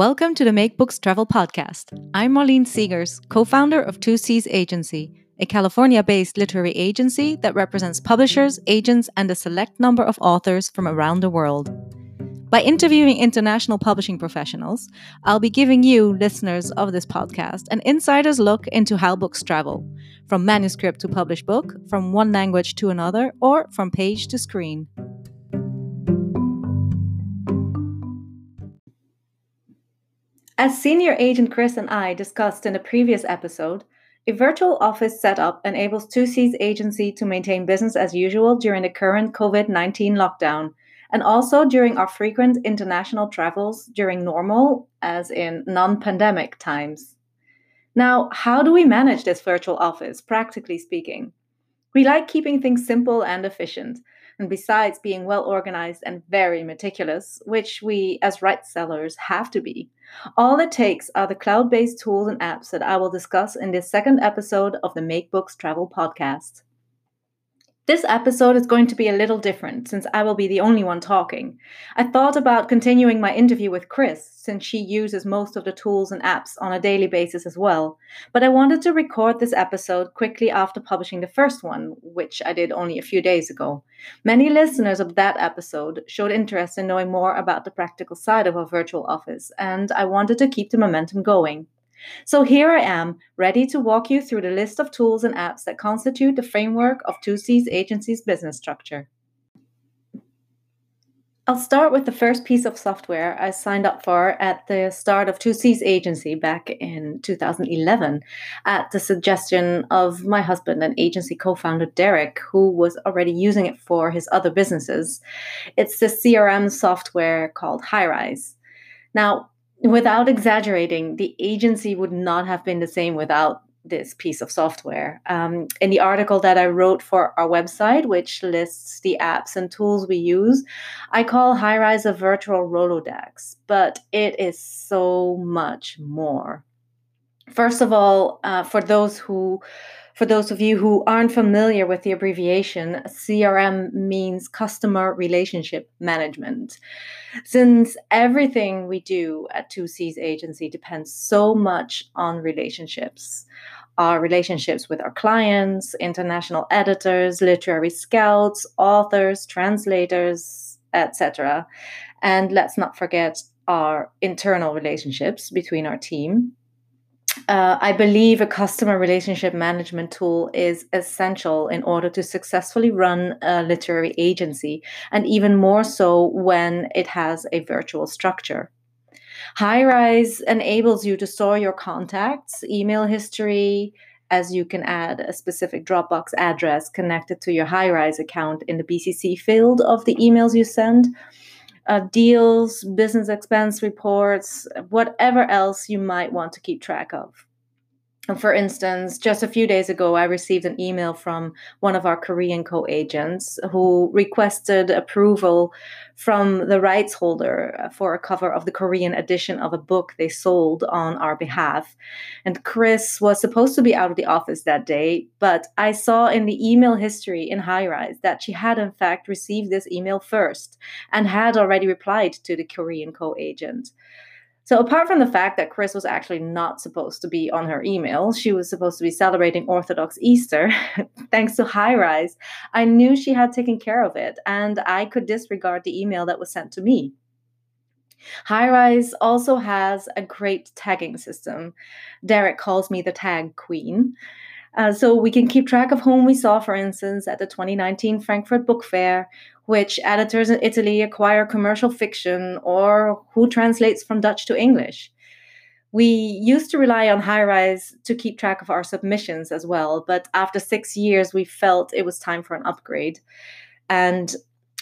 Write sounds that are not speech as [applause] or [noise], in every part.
Welcome to the Make Books Travel Podcast. I'm Marleen Seegers, co founder of Two Seas Agency, a California based literary agency that represents publishers, agents, and a select number of authors from around the world. By interviewing international publishing professionals, I'll be giving you, listeners of this podcast, an insider's look into how books travel from manuscript to published book, from one language to another, or from page to screen. As senior agent Chris and I discussed in a previous episode, a virtual office setup enables Two Seas Agency to maintain business as usual during the current COVID 19 lockdown and also during our frequent international travels during normal, as in non pandemic times. Now, how do we manage this virtual office, practically speaking? We like keeping things simple and efficient, and besides being well organized and very meticulous, which we as rights sellers have to be, all it takes are the cloud based tools and apps that I will discuss in this second episode of the Make Books Travel podcast. This episode is going to be a little different since I will be the only one talking. I thought about continuing my interview with Chris since she uses most of the tools and apps on a daily basis as well, but I wanted to record this episode quickly after publishing the first one, which I did only a few days ago. Many listeners of that episode showed interest in knowing more about the practical side of a virtual office, and I wanted to keep the momentum going. So here I am, ready to walk you through the list of tools and apps that constitute the framework of 2 Seas agency's business structure. I'll start with the first piece of software I signed up for at the start of 2 Seas agency back in 2011 at the suggestion of my husband and agency co founder Derek, who was already using it for his other businesses. It's the CRM software called Highrise. Now, without exaggerating, the agency would not have been the same without this piece of software. Um, in the article that I wrote for our website, which lists the apps and tools we use, I call Highrise a virtual Rolodex, but it is so much more. First of all, uh, for those who for those of you who aren't familiar with the abbreviation, CRM means customer relationship management. Since everything we do at 2 Seas agency depends so much on relationships, our relationships with our clients, international editors, literary scouts, authors, translators, etc. And let's not forget our internal relationships between our team uh, I believe a customer relationship management tool is essential in order to successfully run a literary agency, and even more so when it has a virtual structure. Highrise enables you to store your contacts, email history, as you can add a specific Dropbox address connected to your Highrise account in the BCC field of the emails you send uh, deals, business expense reports, whatever else you might want to keep track of. For instance, just a few days ago, I received an email from one of our Korean co agents who requested approval from the rights holder for a cover of the Korean edition of a book they sold on our behalf. And Chris was supposed to be out of the office that day, but I saw in the email history in Highrise that she had, in fact, received this email first and had already replied to the Korean co agent. So, apart from the fact that Chris was actually not supposed to be on her email, she was supposed to be celebrating Orthodox Easter, [laughs] thanks to Highrise, I knew she had taken care of it and I could disregard the email that was sent to me. Highrise also has a great tagging system. Derek calls me the tag queen. Uh, so we can keep track of whom we saw, for instance, at the 2019 Frankfurt Book Fair, which editors in Italy acquire commercial fiction, or who translates from Dutch to English. We used to rely on Highrise to keep track of our submissions as well, but after six years, we felt it was time for an upgrade. And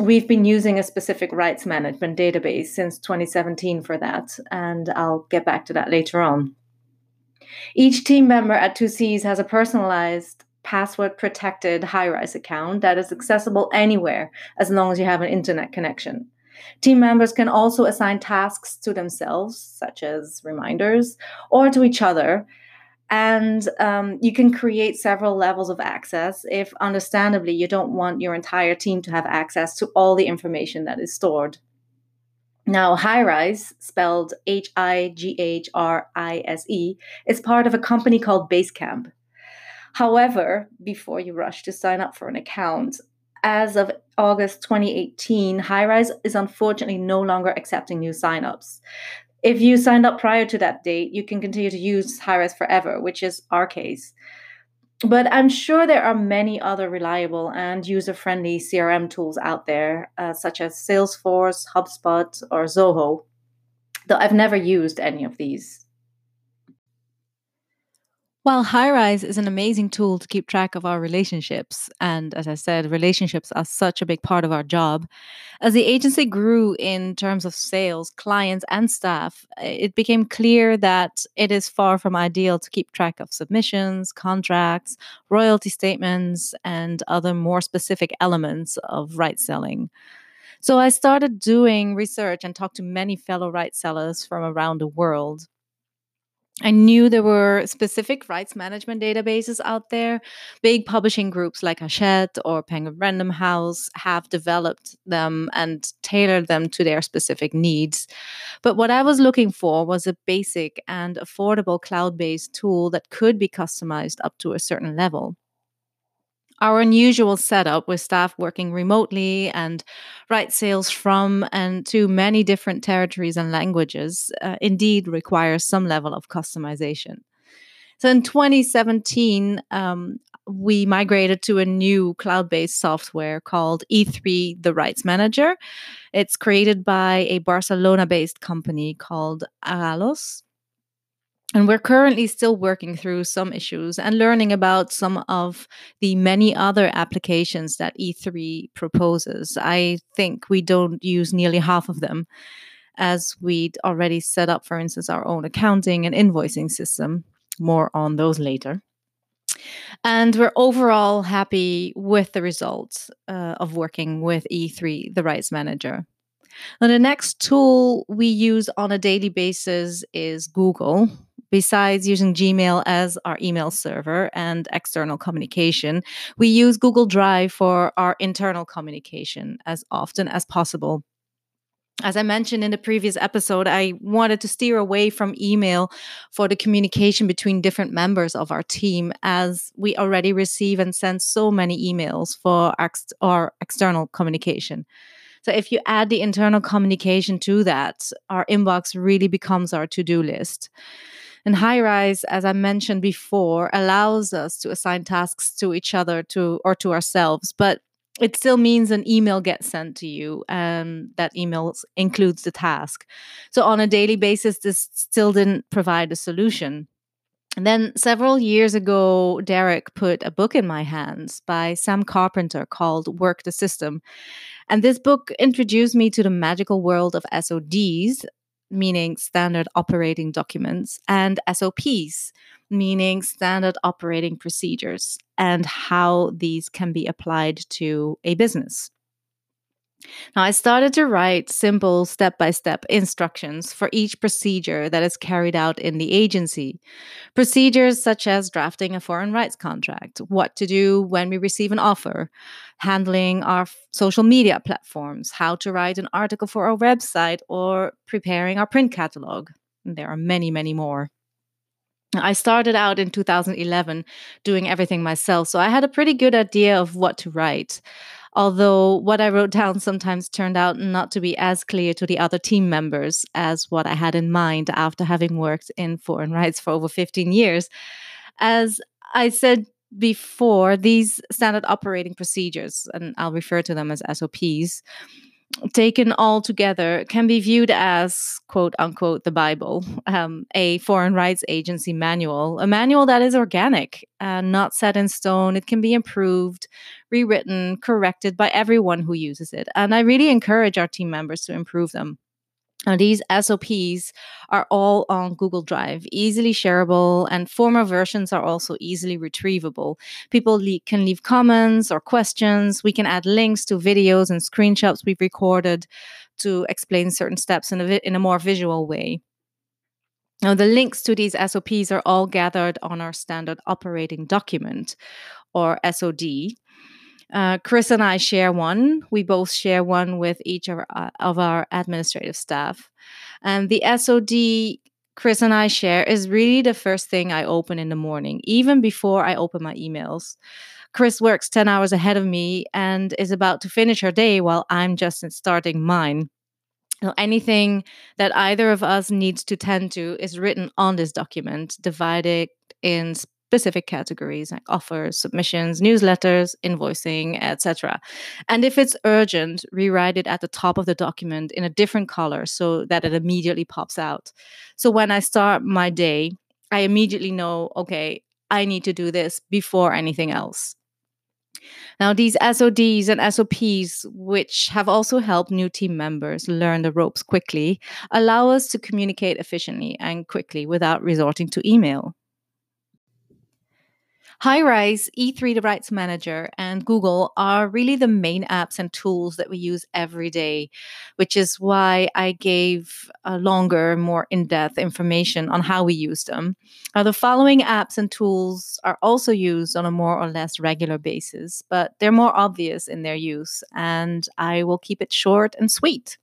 we've been using a specific rights management database since 2017 for that, and I'll get back to that later on. Each team member at 2 Seas has a personalized password protected Highrise account that is accessible anywhere as long as you have an internet connection. Team members can also assign tasks to themselves, such as reminders, or to each other. And um, you can create several levels of access if, understandably, you don't want your entire team to have access to all the information that is stored. Now, Highrise, spelled H I G H R I S E, is part of a company called Basecamp. However, before you rush to sign up for an account, as of August 2018, Highrise is unfortunately no longer accepting new signups. If you signed up prior to that date, you can continue to use Highrise forever, which is our case. But I'm sure there are many other reliable and user friendly CRM tools out there, uh, such as Salesforce, HubSpot, or Zoho, though I've never used any of these. While Highrise is an amazing tool to keep track of our relationships, and as I said, relationships are such a big part of our job, as the agency grew in terms of sales, clients, and staff, it became clear that it is far from ideal to keep track of submissions, contracts, royalty statements, and other more specific elements of right selling. So I started doing research and talked to many fellow right sellers from around the world. I knew there were specific rights management databases out there. Big publishing groups like Hachette or Penguin Random House have developed them and tailored them to their specific needs. But what I was looking for was a basic and affordable cloud based tool that could be customized up to a certain level. Our unusual setup with staff working remotely and right sales from and to many different territories and languages uh, indeed requires some level of customization. So in 2017, um, we migrated to a new cloud based software called E3 The Rights Manager. It's created by a Barcelona based company called Aralos. And we're currently still working through some issues and learning about some of the many other applications that E3 proposes. I think we don't use nearly half of them, as we'd already set up, for instance, our own accounting and invoicing system. More on those later. And we're overall happy with the results uh, of working with E3, the rights manager. Now, the next tool we use on a daily basis is Google, besides using Gmail as our email server and external communication, we use Google Drive for our internal communication as often as possible. As I mentioned in the previous episode, I wanted to steer away from email for the communication between different members of our team, as we already receive and send so many emails for ex- our external communication. So if you add the internal communication to that, our inbox really becomes our to do list. And Highrise, as I mentioned before, allows us to assign tasks to each other to or to ourselves, but it still means an email gets sent to you and that email includes the task. So on a daily basis, this still didn't provide a solution. And then several years ago, Derek put a book in my hands by Sam Carpenter called Work the System. And this book introduced me to the magical world of SODs, meaning standard operating documents, and SOPs, meaning standard operating procedures, and how these can be applied to a business. Now, I started to write simple step by step instructions for each procedure that is carried out in the agency. Procedures such as drafting a foreign rights contract, what to do when we receive an offer, handling our social media platforms, how to write an article for our website, or preparing our print catalog. There are many, many more. I started out in 2011 doing everything myself, so I had a pretty good idea of what to write although what I wrote down sometimes turned out not to be as clear to the other team members as what I had in mind after having worked in foreign [laughs] rights for over 15 years. As I said before, these standard operating procedures, and I'll refer to them as SOPs, taken all together, can be viewed as quote unquote the Bible, um, a foreign rights agency manual, a manual that is organic and not set in stone. It can be improved, rewritten, corrected by everyone who uses it. And I really encourage our team members to improve them. Now, these SOPs are all on Google Drive, easily shareable, and former versions are also easily retrievable. People le- can leave comments or questions. We can add links to videos and screenshots we've recorded to explain certain steps in a, vi- in a more visual way. Now, the links to these SOPs are all gathered on our standard operating document or SOD. Uh, Chris and I share one. We both share one with each of our, uh, of our administrative staff. And the SOD Chris and I share is really the first thing I open in the morning, even before I open my emails. Chris works 10 hours ahead of me and is about to finish her day while I'm just starting mine. So anything that either of us needs to tend to is written on this document, divided in specific categories like offers, submissions, newsletters, invoicing, etc. And if it's urgent, rewrite it at the top of the document in a different color so that it immediately pops out. So when I start my day, I immediately know, okay, I need to do this before anything else. Now, these SODs and SOPs, which have also helped new team members learn the ropes quickly, allow us to communicate efficiently and quickly without resorting to email. Highrise, E3 the Rights Manager, and Google are really the main apps and tools that we use every day, which is why I gave a longer, more in depth information on how we use them. Now, the following apps and tools are also used on a more or less regular basis, but they're more obvious in their use, and I will keep it short and sweet.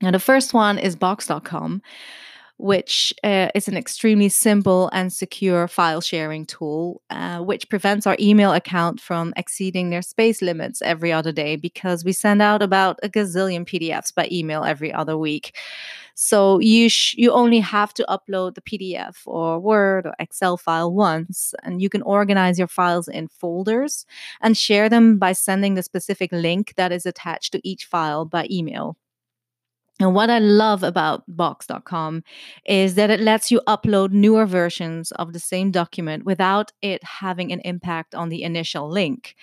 Now, the first one is Box.com which uh, is an extremely simple and secure file sharing tool, uh, which prevents our email account from exceeding their space limits every other day because we send out about a gazillion PDFs by email every other week. So you sh- you only have to upload the PDF or Word or Excel file once, and you can organize your files in folders and share them by sending the specific link that is attached to each file by email. And what I love about Box.com is that it lets you upload newer versions of the same document without it having an impact on the initial link.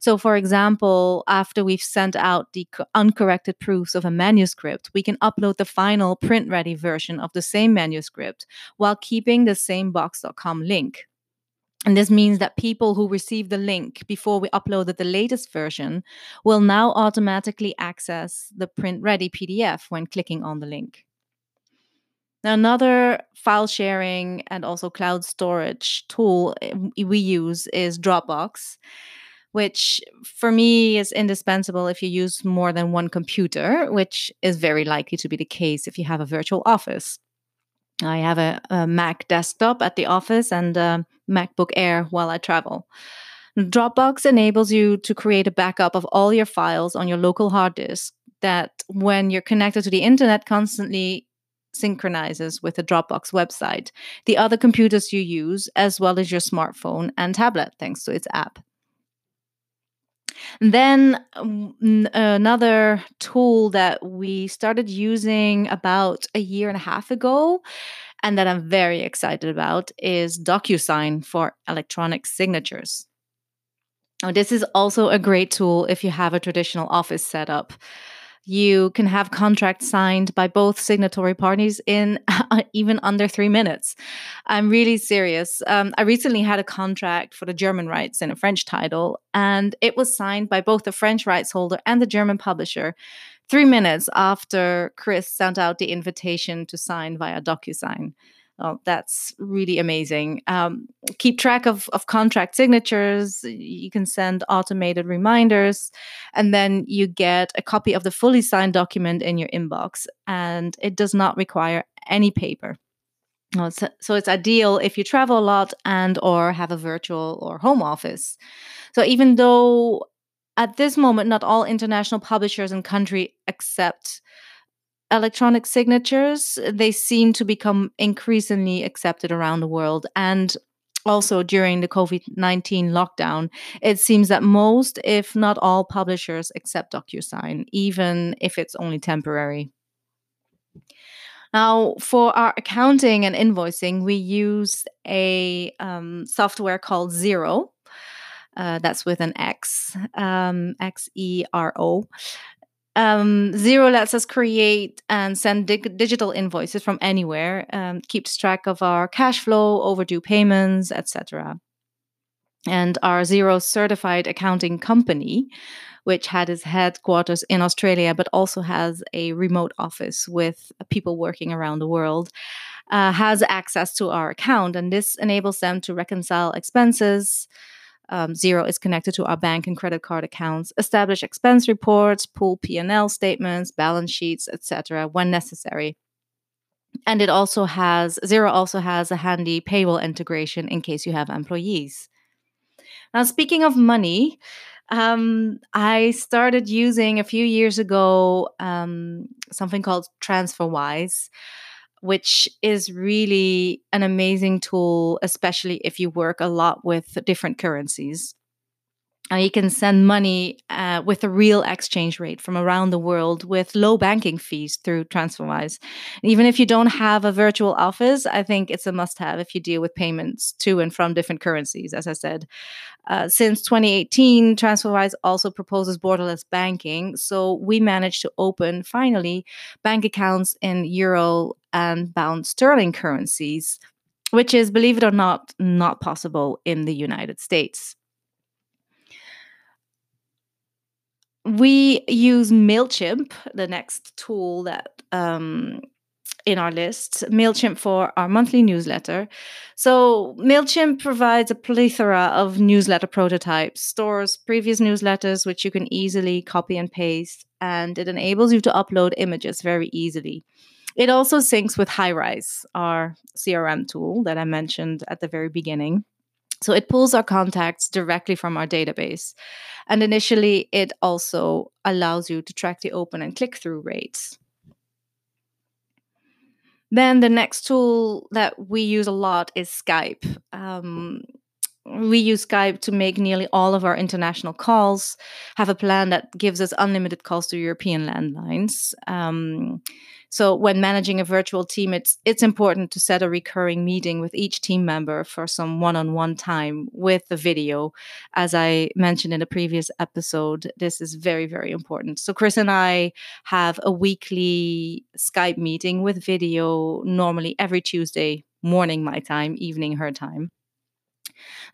So, for example, after we've sent out the uncorrected proofs of a manuscript, we can upload the final print ready version of the same manuscript while keeping the same Box.com link. And this means that people who receive the link before we uploaded the latest version will now automatically access the print ready PDF when clicking on the link. Now, another file sharing and also cloud storage tool eh, we use is Dropbox, which for me is indispensable if you use more than one computer, which is very likely to be the case if you have a virtual office. I have a, a Mac desktop at the office and a MacBook Air while I travel. Dropbox enables you to create a backup of all your files on your local hard disk that, when you're connected to the internet, constantly synchronizes with the Dropbox website, the other computers you use, as well as your smartphone and tablet, thanks to its app. Then um, another tool that we started using about a year and a half ago and that I'm very excited about is DocuSign for electronic signatures. Now, this is also a great tool if you have a traditional office setup you can have contracts signed by both signatory parties in [laughs] even under three minutes. I'm really serious. Um, I recently had a contract for the German rights in a French title, and it was signed by both the French rights holder and the German publisher three minutes after Chris sent out the invitation to sign via DocuSign. Oh, that's really amazing. Um, keep track of, of contract signatures. You can send automated reminders, and then you get a copy of the fully signed document in your inbox. And it does not require any paper. So it's ideal if you travel a lot and or have a virtual or home office. So even though at this moment not all international publishers and country accept electronic signatures, they seem to become increasingly accepted around the world. And also during the COVID 19 lockdown, it seems that most, if not all, publishers accept DocuSign, even if it's only temporary. Now, for our accounting and invoicing, we use a um, software called Xero. Uh, that's with an X, um, X E R O. Um, Xero lets us create and send dig- digital invoices from anywhere, um, keeps track of our cash flow, overdue payments, etc. And our Xero certified accounting company, which had its headquarters in Australia but also has a remote office with people working around the world, uh, has access to our account. And this enables them to reconcile expenses um, Xero is connected to our bank and credit card accounts, establish expense reports, pull P&L statements, balance sheets, etc. when necessary. And it also has Xero also has a handy payroll integration in case you have employees. Now, speaking of money, um, I started using a few years ago um, something called TransferWise, which is really an amazing tool, especially if you work a lot with different currencies. Uh, you can send money uh, with a real exchange rate from around the world with low banking fees through TransferWise. Even if you don't have a virtual office, I think it's a must have if you deal with payments to and from different currencies, as I said. Uh, since 2018, TransferWise also proposes borderless banking. So we managed to open finally bank accounts in euro and pound sterling currencies, which is, believe it or not, not possible in the United States. we use MailChimp, the next tool that um, in our list, MailChimp for our monthly newsletter. So, MailChimp provides a plethora of newsletter prototypes, stores previous newsletters, which you can easily copy and paste, and it enables you to upload images very easily. It also syncs with Highrise, our CRM tool that I mentioned at the very beginning. So it pulls our contacts directly from our database. And initially, it also allows you to track the open and click through rates. Then the next tool that we use a lot is Skype. Um, we use Skype to make nearly all of our international calls, have a plan that gives us unlimited calls to European landlines. Um, so when managing a virtual team, it's it's important to set a recurring meeting with each team member for some one-on-one time with the video. As I mentioned in a previous episode, this is very, very important. So Chris and I have a weekly Skype meeting with video, normally every Tuesday morning my time, evening her time.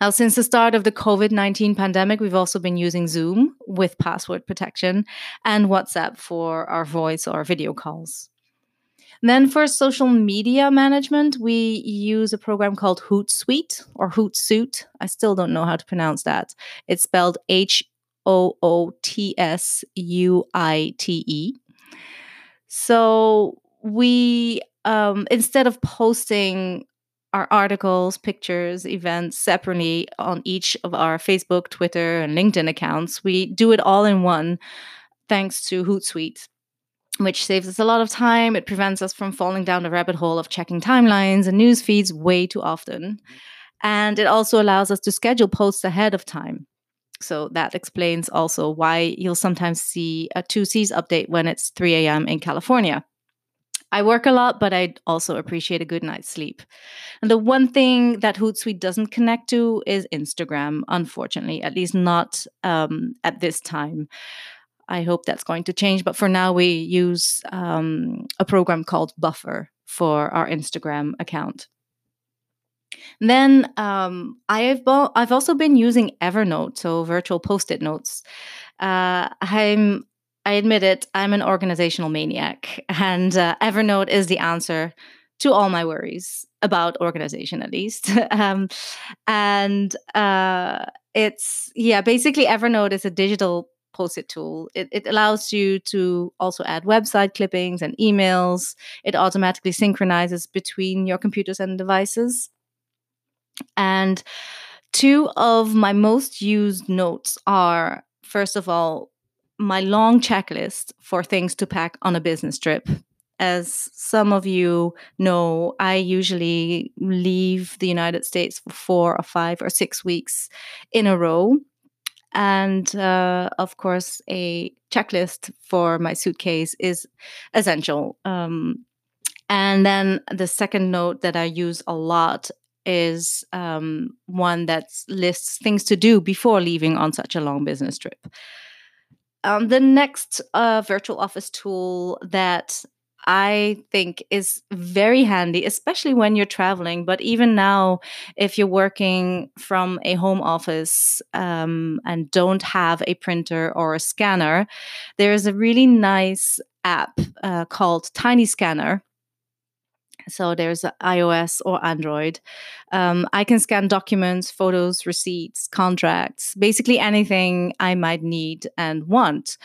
Now, since the start of the COVID 19 pandemic, we've also been using Zoom with password protection and WhatsApp for our voice or video calls. Then for social media management, we use a program called Hootsuite or Hootsuite. I still don't know how to pronounce that. It's spelled H O O T S U I T E. So we, um, instead of posting our articles, pictures, events separately on each of our Facebook, Twitter, and LinkedIn accounts, we do it all in one thanks to Hootsuite which saves us a lot of time. It prevents us from falling down the rabbit hole of checking timelines and news feeds way too often. And it also allows us to schedule posts ahead of time. So that explains also why you'll sometimes see a 2 Seas update when it's 3 a.m. in California. I work a lot, but I also appreciate a good night's sleep. And the one thing that Hootsuite doesn't connect to is Instagram, unfortunately, at least not um, at this time. I hope that's going to change. But for now, we use um, a program called Buffer for our Instagram account. then um, I've bo- I've also been using Evernote, so virtual post-it notes. Uh, I'm I admit it, I'm an organizational maniac, [laughs] and uh, Evernote is the answer to all my worries about organization, at least. [laughs] um, and uh, it's yeah, basically Evernote is a digital post-it tool. It, it allows you to also add website clippings and emails. It automatically synchronizes between your computers and devices. And two of my most used notes are first of all, my long checklist for things to pack on a business trip. As some of you know, I usually leave the United States for four or five or six weeks in a row and uh, of course a checklist for my suitcase is essential um, and then the second note that i use a lot is um, one that lists things to do before leaving on such a long business trip. Um, the next uh, virtual office tool that I think is very handy, especially when you're traveling. But even now, if you're working from a home office um, and don't have a printer or a scanner, there is a really nice app uh, called Tiny Scanner So there's iOS or Android. Um, I can scan documents, photos, receipts, contracts, basically anything I might need and want.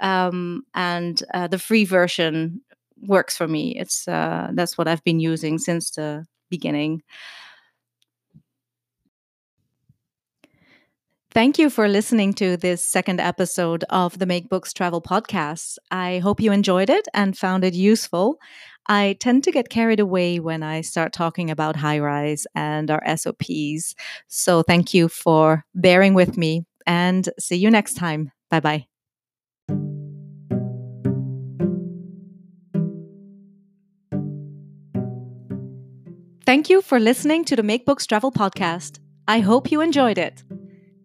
Um, and uh, the free version works for me. It's uh, that's what I've been using since the beginning. Thank you for listening to this second episode of the Make Books Travel podcast. I hope you enjoyed it and found it useful. I tend to get carried away when I start talking about Highrise and our SOPs. So thank you for bearing with me and see you next time. Bye bye. Thank you for listening to the Make Books Travel podcast. I hope you enjoyed it.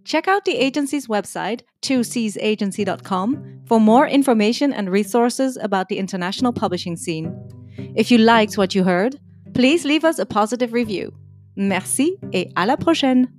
Check out the agency's website, 2seasagency.com, for more information and resources about the international publishing scene. If you liked what you heard, please leave us a positive review. Merci et à la prochaine!